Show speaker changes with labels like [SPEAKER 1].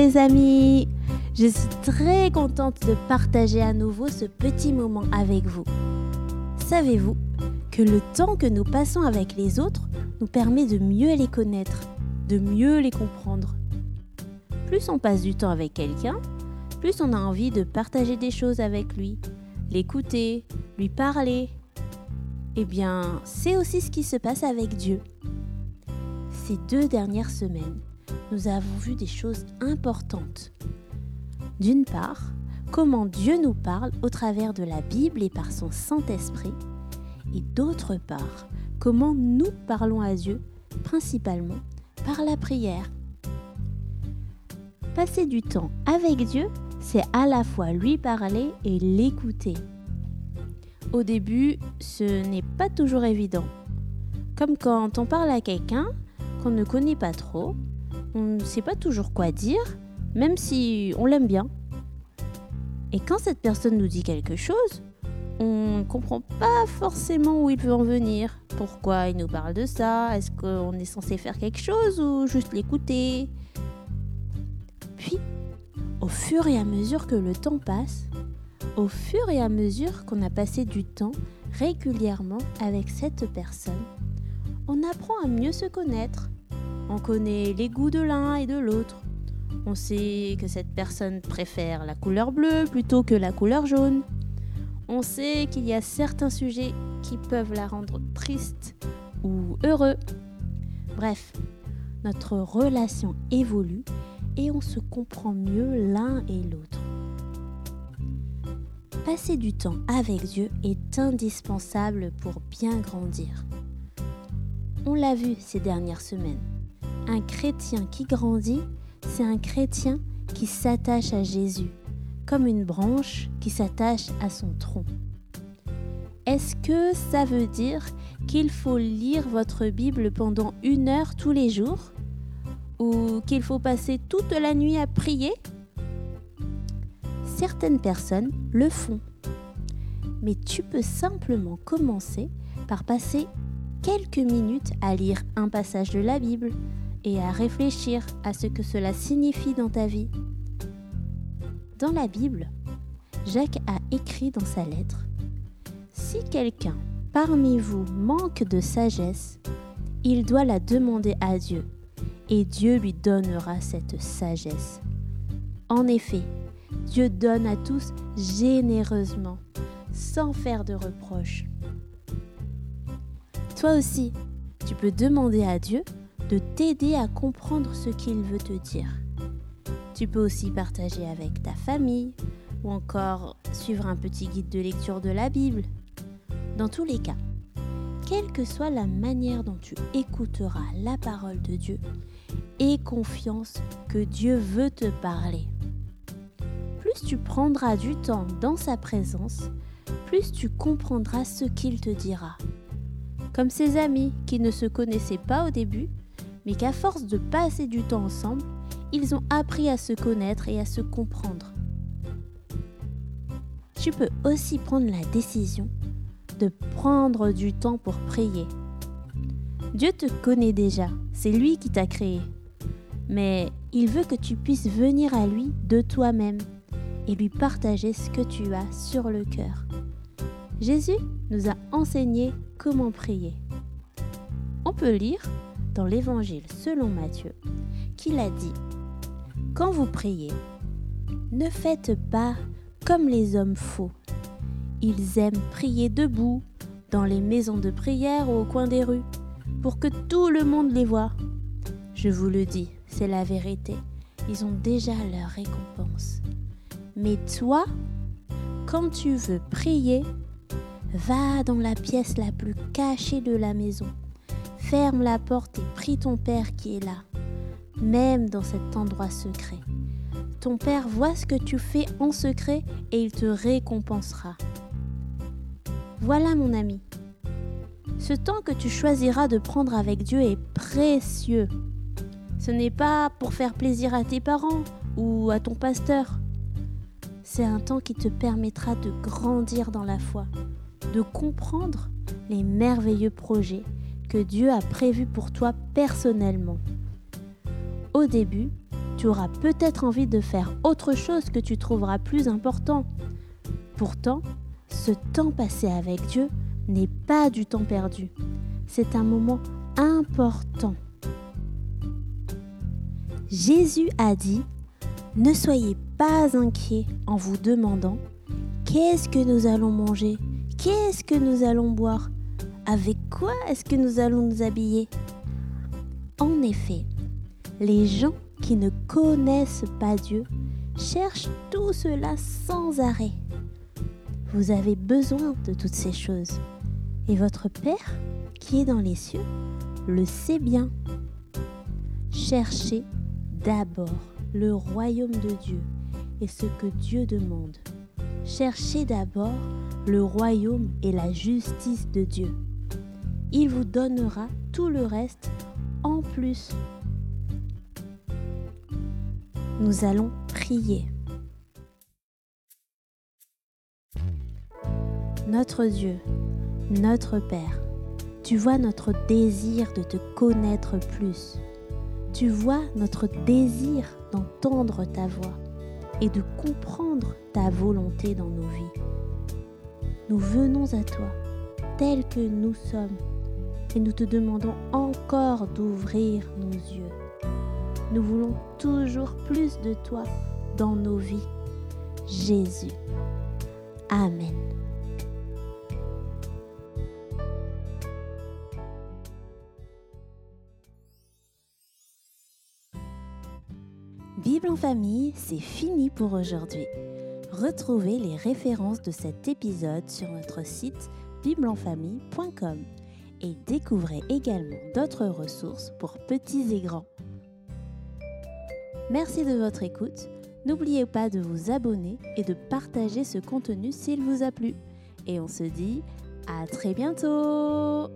[SPEAKER 1] amis Je suis très contente de partager à nouveau ce petit moment avec vous. Savez-vous que le temps que nous passons avec les autres nous permet de mieux les connaître, de mieux les comprendre? Plus on passe du temps avec quelqu'un, plus on a envie de partager des choses avec lui, l'écouter, lui parler. Eh bien, c'est aussi ce qui se passe avec Dieu. Ces deux dernières semaines, nous avons vu des choses importantes. D'une part, comment Dieu nous parle au travers de la Bible et par son Saint-Esprit, et d'autre part, comment nous parlons à Dieu, principalement par la prière. Passer du temps avec Dieu, c'est à la fois lui parler et l'écouter. Au début, ce n'est pas toujours évident. Comme quand on parle à quelqu'un qu'on ne connaît pas trop on ne sait pas toujours quoi dire, même si on l'aime bien. Et quand cette personne nous dit quelque chose, on ne comprend pas forcément où il veut en venir. Pourquoi il nous parle de ça? Est-ce qu'on est censé faire quelque chose ou juste l'écouter? Puis, au fur et à mesure que le temps passe, au fur et à mesure qu'on a passé du temps régulièrement avec cette personne, on apprend à mieux se connaître on connaît les goûts de l'un et de l'autre. On sait que cette personne préfère la couleur bleue plutôt que la couleur jaune. On sait qu'il y a certains sujets qui peuvent la rendre triste ou heureux. Bref, notre relation évolue et on se comprend mieux l'un et l'autre. Passer du temps avec Dieu est indispensable pour bien grandir. On l'a vu ces dernières semaines un chrétien qui grandit, c'est un chrétien qui s'attache à Jésus, comme une branche qui s'attache à son tronc. Est-ce que ça veut dire qu'il faut lire votre Bible pendant une heure tous les jours? Ou qu'il faut passer toute la nuit à prier? Certaines personnes le font. Mais tu peux simplement commencer par passer quelques minutes à lire un passage de la Bible, et à réfléchir à ce que cela signifie dans ta vie. Dans la Bible, Jacques a écrit dans sa lettre, Si quelqu'un parmi vous manque de sagesse, il doit la demander à Dieu, et Dieu lui donnera cette sagesse. En effet, Dieu donne à tous généreusement, sans faire de reproches. Toi aussi, tu peux demander à Dieu de t'aider à comprendre ce qu'il veut te dire. Tu peux aussi partager avec ta famille ou encore suivre un petit guide de lecture de la Bible. Dans tous les cas, quelle que soit la manière dont tu écouteras la parole de Dieu, aie confiance que Dieu veut te parler. Plus tu prendras du temps dans sa présence, plus tu comprendras ce qu'il te dira. Comme ses amis qui ne se connaissaient pas au début, mais qu'à force de passer du temps ensemble, ils ont appris à se connaître et à se comprendre. Tu peux aussi prendre la décision de prendre du temps pour prier. Dieu te connaît déjà, c'est lui qui t'a créé. Mais il veut que tu puisses venir à lui de toi-même et lui partager ce que tu as sur le cœur. Jésus nous a enseigné comment prier. On peut lire dans l'Évangile selon Matthieu qu'il a dit Quand vous priez, ne faites pas comme les hommes faux. Ils aiment prier debout, dans les maisons de prière ou au coin des rues, pour que tout le monde les voie. Je vous le dis, c'est la vérité. Ils ont déjà leur récompense. Mais toi, quand tu veux prier, va dans la pièce la plus cachée de la maison Ferme la porte et prie ton Père qui est là, même dans cet endroit secret. Ton Père voit ce que tu fais en secret et il te récompensera. Voilà mon ami. Ce temps que tu choisiras de prendre avec Dieu est précieux. Ce n'est pas pour faire plaisir à tes parents ou à ton pasteur. C'est un temps qui te permettra de grandir dans la foi, de comprendre les merveilleux projets que Dieu a prévu pour toi personnellement. Au début, tu auras peut-être envie de faire autre chose que tu trouveras plus important. Pourtant, ce temps passé avec Dieu n'est pas du temps perdu. C'est un moment important. Jésus a dit, ne soyez pas inquiets en vous demandant, qu'est-ce que nous allons manger? Qu'est-ce que nous allons boire? Avec quoi est-ce que nous allons nous habiller? En effet, les gens qui ne connaissent pas Dieu cherchent tout cela sans arrêt. Vous avez besoin de toutes ces choses. Et votre Père, qui est dans les cieux, le sait bien. Cherchez d'abord le royaume de Dieu et ce que Dieu demande. Cherchez d'abord le royaume et la justice de Dieu. Il vous donnera tout le reste en plus. Nous allons prier. Notre Dieu, notre Père, tu vois notre désir de te connaître plus. Tu vois notre désir d'entendre ta voix et de comprendre ta volonté dans nos vies. Nous venons à toi tels que nous sommes et nous te demandons encore d'ouvrir nos yeux. Nous voulons toujours plus de toi dans nos vies. Jésus. Amen. Bible en famille, c'est fini pour aujourd'hui. Retrouvez les références de cet épisode sur notre site bibleenfamille.com et découvrez également d'autres ressources pour petits et grands. Merci de votre écoute. N'oubliez pas de vous abonner et de partager ce contenu s'il vous a plu. Et on se dit à très bientôt